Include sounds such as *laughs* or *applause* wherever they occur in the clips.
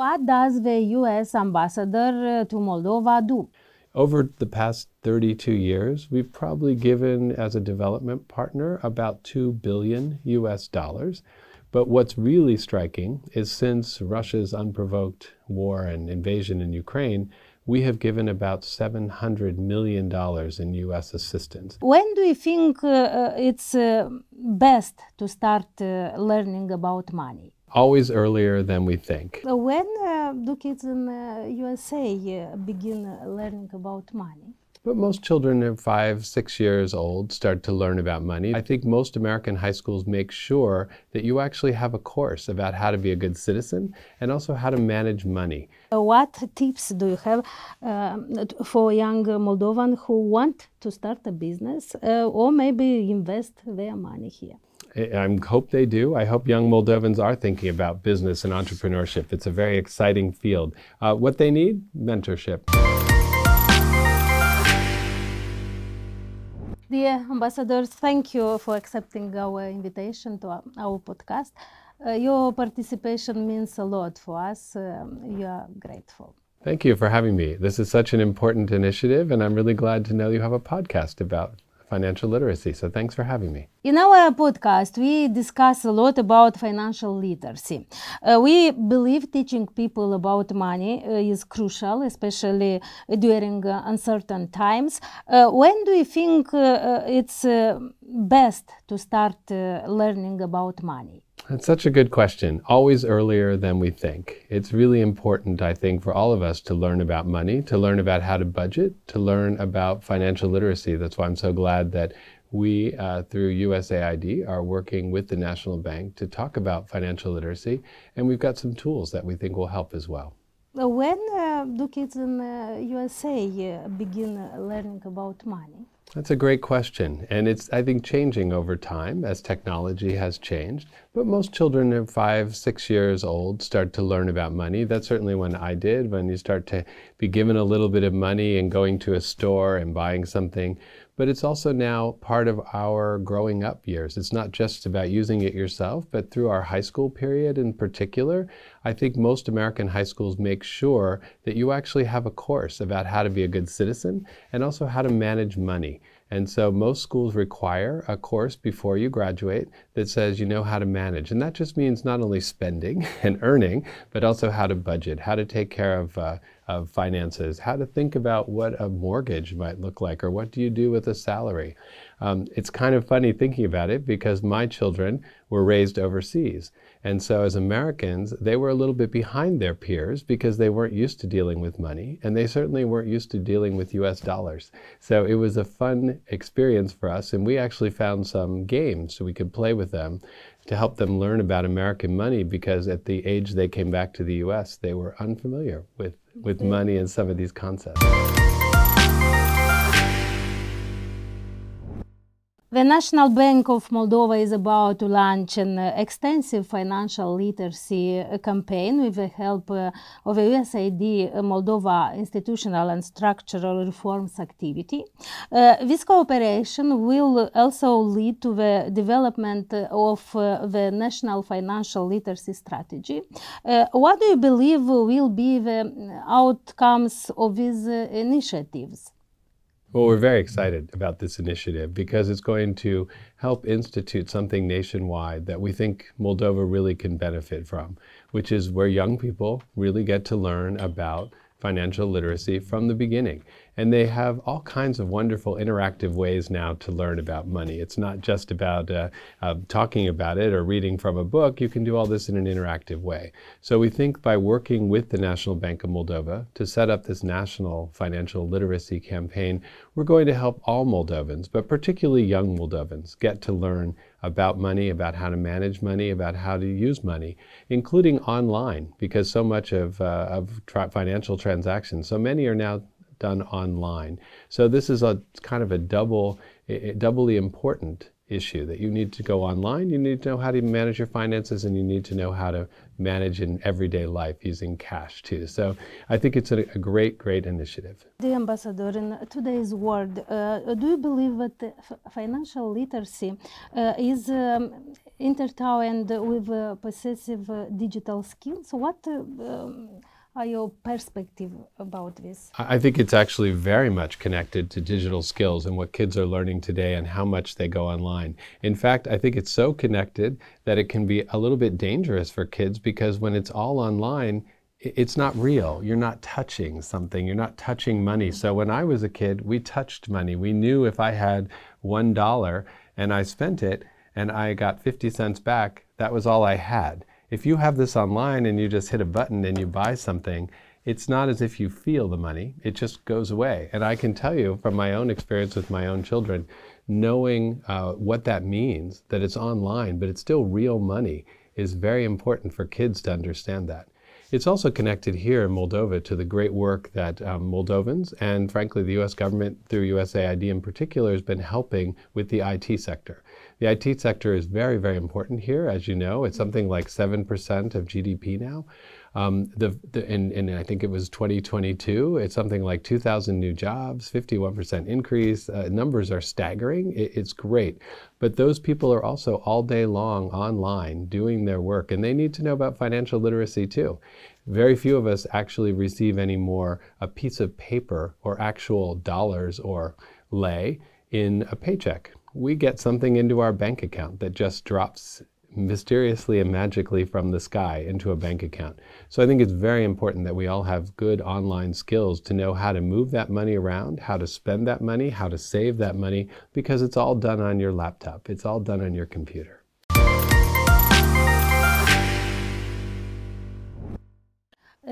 What does the US ambassador to Moldova do? Over the past 32 years, we've probably given as a development partner about 2 billion US dollars. But what's really striking is since Russia's unprovoked war and invasion in Ukraine, we have given about $700 million in US assistance. When do you think uh, it's uh, best to start uh, learning about money? Always earlier than we think. When uh, do kids in uh, USA begin learning about money? But most children at five, six years old start to learn about money. I think most American high schools make sure that you actually have a course about how to be a good citizen and also how to manage money. What tips do you have uh, for young Moldovan who want to start a business uh, or maybe invest their money here? I hope they do. I hope young Moldovans are thinking about business and entrepreneurship. It's a very exciting field. Uh, what they need? Mentorship. Dear ambassadors, thank you for accepting our invitation to our, our podcast. Uh, your participation means a lot for us. Um, we are grateful. Thank you for having me. This is such an important initiative, and I'm really glad to know you have a podcast about financial literacy. So thanks for having me. In our podcast, we discuss a lot about financial literacy. Uh, we believe teaching people about money uh, is crucial, especially during uh, uncertain times. Uh, when do you think uh, uh, it's best to start learning about money? That's such a good question. Always earlier than we think. It's really important, I think, for all of us to learn about money, to learn about how to budget, to learn about financial literacy. That's why I'm so glad that we, uh, through USAID, are working with the National Bank to talk about financial literacy, and we've got some tools that we think will help as well. When uh, do kids in USA uh, begin learning about money? That's a great question. And it's, I think, changing over time as technology has changed. But most children at five, six years old start to learn about money. That's certainly when I did, when you start to be given a little bit of money and going to a store and buying something but it's also now part of our growing up years. It's not just about using it yourself, but through our high school period in particular, I think most American high schools make sure that you actually have a course about how to be a good citizen and also how to manage money. And so most schools require a course before you graduate that says you know how to manage. And that just means not only spending *laughs* and earning, but also how to budget, how to take care of, uh, of finances, how to think about what a mortgage might look like, or what do you do with a salary. Um, it's kind of funny thinking about it because my children were raised overseas. And so, as Americans, they were a little bit behind their peers because they weren't used to dealing with money, and they certainly weren't used to dealing with US dollars. So, it was a fun experience for us, and we actually found some games so we could play with them to help them learn about American money because at the age they came back to the US, they were unfamiliar with, with mm-hmm. money and some of these concepts. The National Bank of Moldova is about to launch an uh, extensive financial literacy uh, campaign with the help uh, of the USAID Moldova Institutional and Structural Reforms activity. this cooperation will also lead to the development of the National Financial Literacy Strategy. what do you believe will be the outcomes of these initiatives? Well, we're very excited about this initiative because it's going to help institute something nationwide that we think Moldova really can benefit from, which is where young people really get to learn about financial literacy from the beginning. And they have all kinds of wonderful interactive ways now to learn about money. It's not just about uh, uh, talking about it or reading from a book. You can do all this in an interactive way. So we think by working with the National Bank of Moldova to set up this national financial literacy campaign, we're going to help all Moldovans, but particularly young Moldovans, get to learn about money, about how to manage money, about how to use money, including online, because so much of, uh, of tra- financial transactions, so many are now done online. So this is a kind of a double, a doubly important issue that you need to go online, you need to know how to manage your finances, and you need to know how to manage in everyday life using cash too. So I think it's a, a great, great initiative. The ambassador, in today's world, uh, do you believe that financial literacy uh, is um, Intertown and with possessive digital skills. What um, are your perspective about this? I think it's actually very much connected to digital skills and what kids are learning today and how much they go online. In fact, I think it's so connected that it can be a little bit dangerous for kids because when it's all online, it's not real. You're not touching something. You're not touching money. So when I was a kid, we touched money. We knew if I had one dollar and I spent it and I got 50 cents back, that was all I had. If you have this online and you just hit a button and you buy something, it's not as if you feel the money, it just goes away. And I can tell you from my own experience with my own children, knowing uh, what that means, that it's online, but it's still real money, is very important for kids to understand that. It's also connected here in Moldova to the great work that um, Moldovans and, frankly, the US government, through USAID in particular, has been helping with the IT sector. The IT sector is very, very important here. As you know, it's something like 7% of GDP now. Um, the, the, and, and, I think it was 2022, it's something like 2,000 new jobs, 51% increase. Uh, numbers are staggering. It, it's great. But those people are also all day long online doing their work, and they need to know about financial literacy too. Very few of us actually receive anymore a piece of paper or actual dollars or lei in a paycheck we get something into our bank account that just drops mysteriously and magically from the sky into a bank account. So I think it's very important that we all have good online skills to know how to move that money around, how to spend that money, how to save that money, because it's all done on your laptop. It's all done on your computer.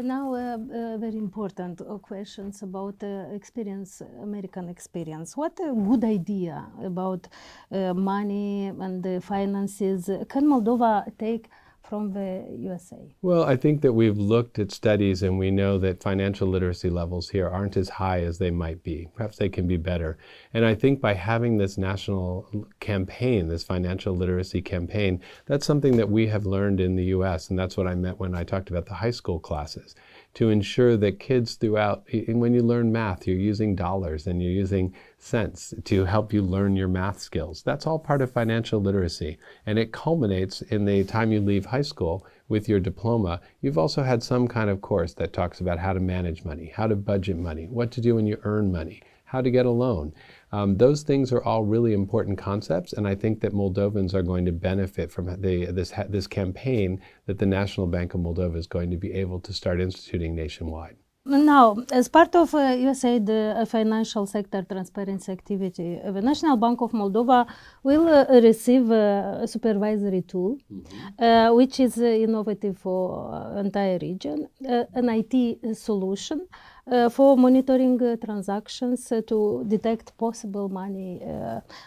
Now, uh, uh, very important uh, questions about experience, American experience. What a good idea about money and finances can Moldova take from the USA? Well, I think that we've looked at studies and we know that financial literacy levels here aren't as high as they might be. Perhaps they can be better. And I think by having this national campaign, this financial literacy campaign, that's something that we have learned in the US. And that's what I meant when I talked about the high school classes to ensure that kids throughout, when you learn math, you're using dollars and you're using cents to help you learn your math skills. That's all part of financial literacy. And it culminates in the time you leave high school with your diploma. You've also had some kind of course that talks about how to manage money, how to budget money, what to do when you earn money, how to get a loan. Um, those things are all really important concepts, and I think that Moldovans are going to benefit from the, this, this campaign that the National Bank of Moldova is going to be able to start instituting nationwide. Now, as part of uh, USAID uh, financial sector transparency activity, uh, the National Bank of Moldova will uh, receive a supervisory tool, mm -hmm. which is uh, innovative for entire region, an IT solution uh, for monitoring uh, transactions uh, to detect possible money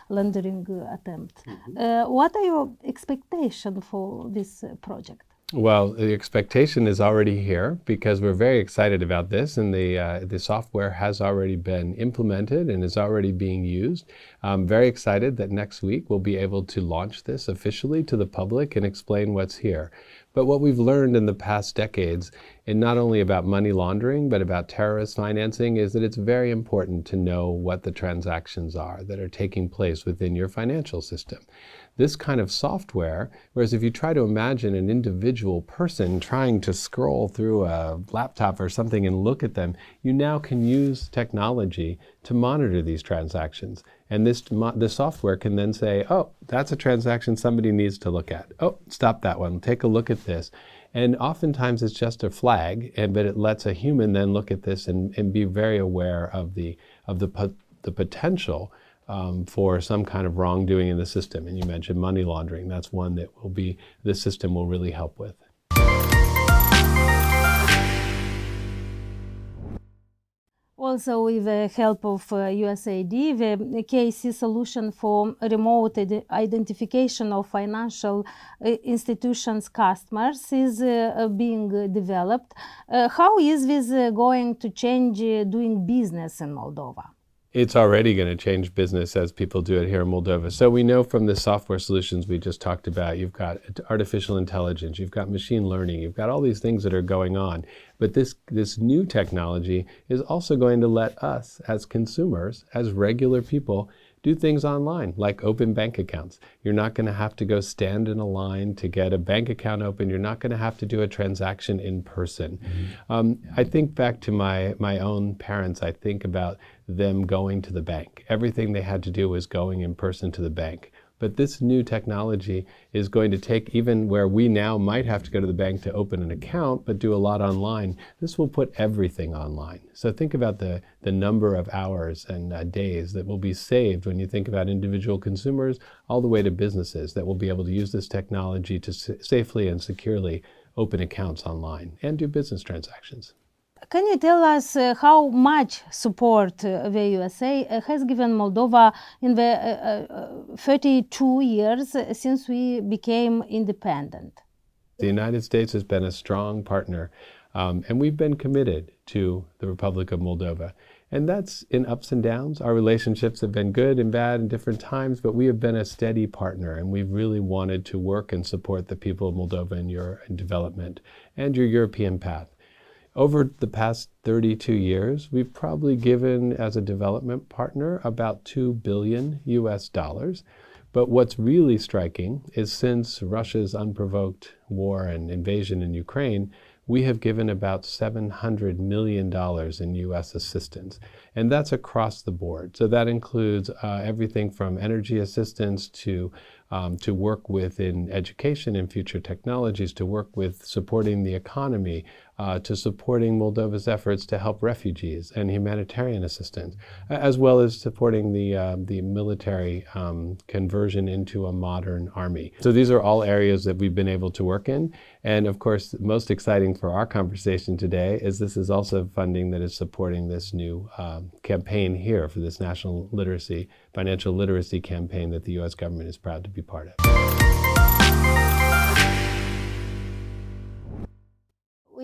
laundering attempt. Mm -hmm. what are your expectations for this project? Well, the expectation is already here because we're very excited about this, and the uh, the software has already been implemented and is already being used. I'm very excited that next week we'll be able to launch this officially to the public and explain what's here. But what we've learned in the past decades, and not only about money laundering, but about terrorist financing, is that it's very important to know what the transactions are that are taking place within your financial system. This kind of software, whereas if you try to imagine an individual person trying to scroll through a laptop or something and look at them, you now can use technology to monitor these transactions. And this, this software can then say, oh, that's a transaction somebody needs to look at. Oh, stop that one. Take a look at this. And oftentimes it's just a flag, and, but it lets a human then look at this and, and be very aware of the, of the, the potential um, for some kind of wrongdoing in the system. And you mentioned money laundering. That's one that will be, the system will really help with. Also, with the help of uh, USAID, the KYC solution for remote identification of financial uh, institutions' customers is uh, being developed. Uh, how is this uh, going to change uh, doing business in Moldova? It's already going to change business as people do it here in Moldova. So we know from the software solutions we just talked about, you've got artificial intelligence, you've got machine learning, you've got all these things that are going on. But this, this new technology is also going to let us as consumers, as regular people, do things online, like open bank accounts. You're not going to have to go stand in a line to get a bank account open. You're not going to have to do a transaction in person. Mm-hmm. Um, I think back to my, my own parents, I think about them going to the bank. Everything they had to do was going in person to the bank. But this new technology is going to take even where we now might have to go to the bank to open an account, but do a lot online. This will put everything online. So think about the, the number of hours and uh, days that will be saved when you think about individual consumers all the way to businesses that will be able to use this technology to s- safely and securely open accounts online and do business transactions. Can you tell us uh, how much support uh, the USA uh, has given Moldova in the uh, uh, 32 years since we became independent? The United States has been a strong partner, um, and we've been committed to the Republic of Moldova. And that's in ups and downs. Our relationships have been good and bad in different times, but we have been a steady partner, and we've really wanted to work and support the people of Moldova in your development and your European path. Over the past 32 years, we've probably given as a development partner about 2 billion US dollars. But what's really striking is since Russia's unprovoked war and invasion in Ukraine, we have given about $700 million in U.S. assistance. And that's across the board. So that includes uh, everything from energy assistance to um, to work with in education and future technologies, to work with supporting the economy, uh, to supporting Moldova's efforts to help refugees and humanitarian assistance, as well as supporting the, uh, the military um, conversion into a modern army. So these are all areas that we've been able to work in. And of course, most exciting for our conversation today is this is also funding that is supporting this new um, campaign here for this national literacy, financial literacy campaign that the U.S. government is proud to be part of.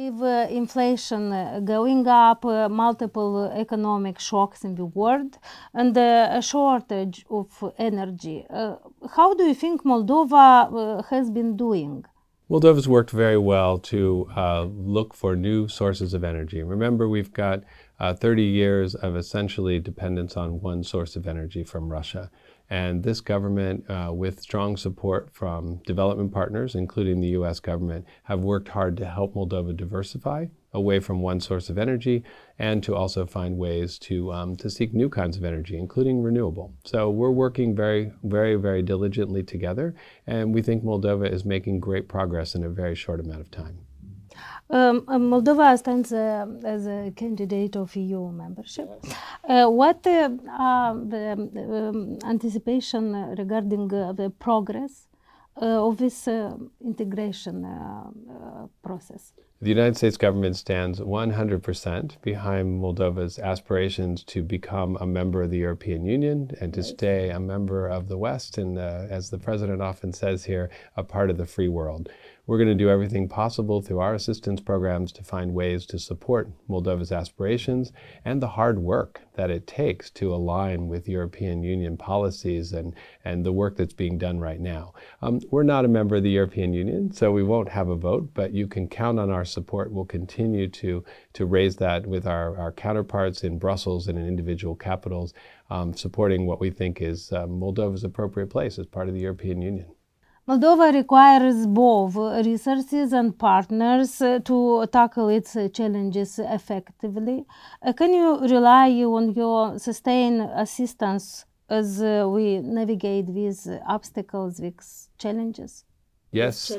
With uh, inflation uh, going up, uh, multiple economic shocks in the world, and uh, a shortage of energy, uh, how do you think Moldova uh, has been doing? Moldova's worked very well to look for new sources of energy. Remember, we've got 30 years of essentially dependence on one source of energy from Russia. And this government, uh, with strong support from development partners, including the US government, have worked hard to help Moldova diversify away from one source of energy and to also find ways to, um, to seek new kinds of energy, including renewable. So we're working very, very, very diligently together, and we think Moldova is making great progress in a very short amount of time. Um, um, Moldova stands uh, as a candidate of EU membership. Uh, what uh, are the um, anticipation regarding uh, the progress uh, of this uh, integration process? The United States government stands 100% behind Moldova's aspirations to become a member of the European Union and to stay a member of the West and, as the president often says here, a part of the free world. We're going to do everything possible through our assistance programs to find ways to support Moldova's aspirations and the hard work that it takes to align with European Union policies and, and the work that's being done right now. Um, we're not a member of the European Union, so we won't have a vote, but you can count on our support. We'll continue to, to raise that with our, our counterparts in Brussels and in individual capitals, um, supporting what we think is uh, Moldova's appropriate place as part of the European Union. Moldova requires both resources and partners to tackle its challenges effectively. Uh, can you rely on your sustained assistance as uh, we navigate these obstacles, these challenges? Yes,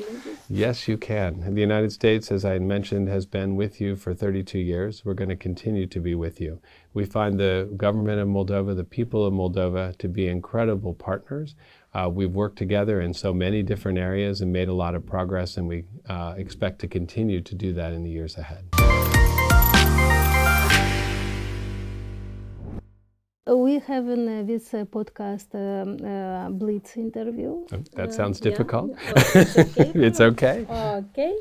yes, you can. The United States, as I mentioned, has been with you for 32 years. We're going to continue to be with you. We find the government of Moldova, the people of Moldova, to be incredible partners. Uh, we've worked together in so many different areas and made a lot of progress, and we uh, expect to continue to do that in the years ahead. We have in uh, this uh, podcast um, uh, Blitz interview. Oh, that sounds difficult. Yeah. it's okay. *laughs* it's okay. Okay.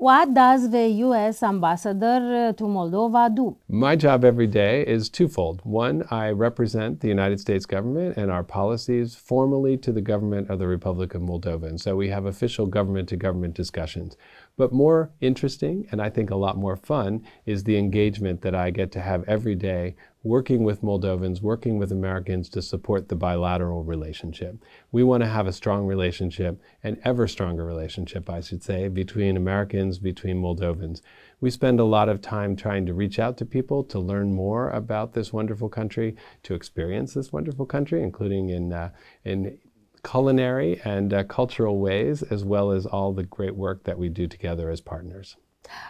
What does the U.S. ambassador to Moldova do? My job every day is twofold. One, I represent the United States government and our policies formally to the government of the Republic of Moldova. And so we have official government to government discussions. But more interesting, and I think a lot more fun, is the engagement that I get to have every day working with Moldovans, working with Americans to support the bilateral relationship. We want to have a strong relationship, an ever stronger relationship, I should say, between Americans, between Moldovans. We spend a lot of time trying to reach out to people to learn more about this wonderful country, to experience this wonderful country, including in, uh, in culinary and uh, cultural ways, as well as all the great work that we do together as partners.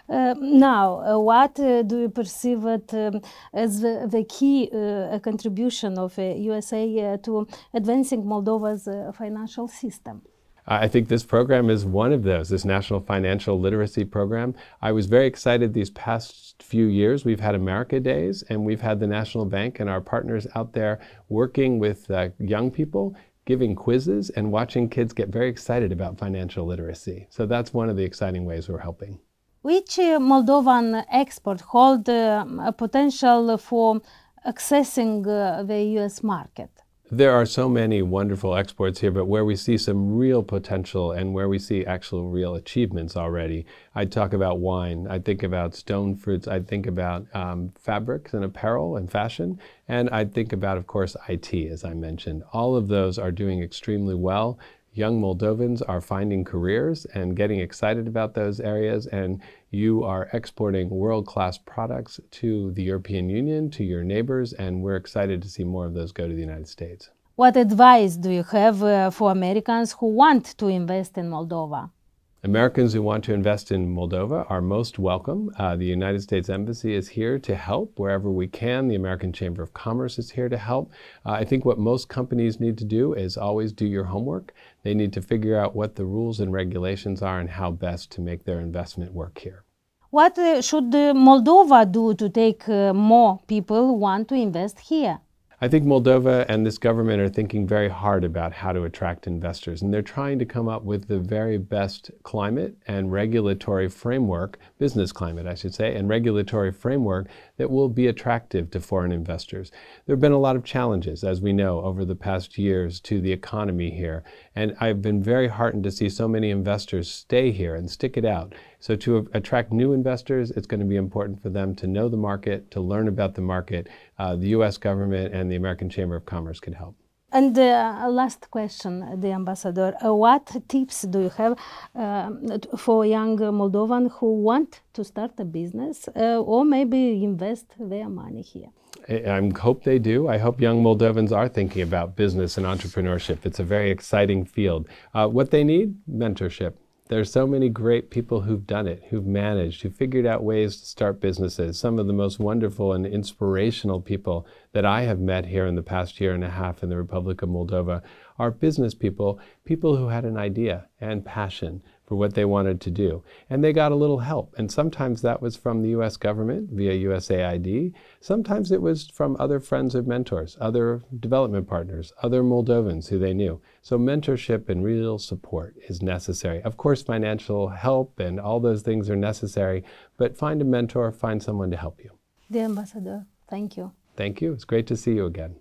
Uh, now, uh, what uh, do you perceive it, um, as the, the key uh, contribution of USA uh, to advancing Moldova's uh, financial system? I think this program is one of those, this National Financial Literacy Program. I was very excited these past few years. We've had America Days and we've had the National Bank and our partners out there working with young people giving quizzes and watching kids get very excited about financial literacy. So that's one of the exciting ways we're helping. Which uh, Moldovan export hold uh, a potential for accessing uh, the US market? There are so many wonderful exports here, but where we see some real potential and where we see actual real achievements already, I talk about wine, I think about stone fruits, I think about um, fabrics and apparel and fashion, and I think about, of course, IT, as I mentioned. All of those are doing extremely well. Young Moldovans are finding careers and getting excited about those areas, and you are exporting world class products to the European Union, to your neighbors, and we're excited to see more of those go to the United States. What advice do you have uh, for Americans who want to invest in Moldova? Americans who want to invest in Moldova are most welcome. Uh, the United States Embassy is here to help wherever we can. The American Chamber of Commerce is here to help. Uh, I think what most companies need to do is always do your homework. They need to figure out what the rules and regulations are and how best to make their investment work here. What uh, should Moldova do to take uh, more people who want to invest here? I think Moldova and this government are thinking very hard about how to attract investors, and they're trying to come up with the very best climate and regulatory framework, business climate, I should say, and regulatory framework that will be attractive to foreign investors. There have been a lot of challenges, as we know, over the past years to the economy here, and I've been very heartened to see so many investors stay here and stick it out. So, to attract new investors, it's going to be important for them to know the market, to learn about the market. Uh, the US government and the American Chamber of Commerce can help. And uh, last question, the ambassador, uh, what tips do you have uh, for young Moldovan who want to start a business uh, or maybe invest their money here? I hope they do. I hope young Moldovans are thinking about business and entrepreneurship. It's a very exciting field. Uh, what they need? Mentorship. There's so many great people who've done it, who've managed, who figured out ways to start businesses. Some of the most wonderful and inspirational people that I have met here in the past year and a half in the Republic of Moldova are business people, people who had an idea and passion for what they wanted to do. And they got a little help. And sometimes that was from the US government via USAID. Sometimes it was from other friends of mentors, other development partners, other Moldovans who they knew. So mentorship and real support is necessary. Of course, financial help and all those things are necessary, but find a mentor, find someone to help you. The ambassador, thank you. Thank you. It's great to see you again.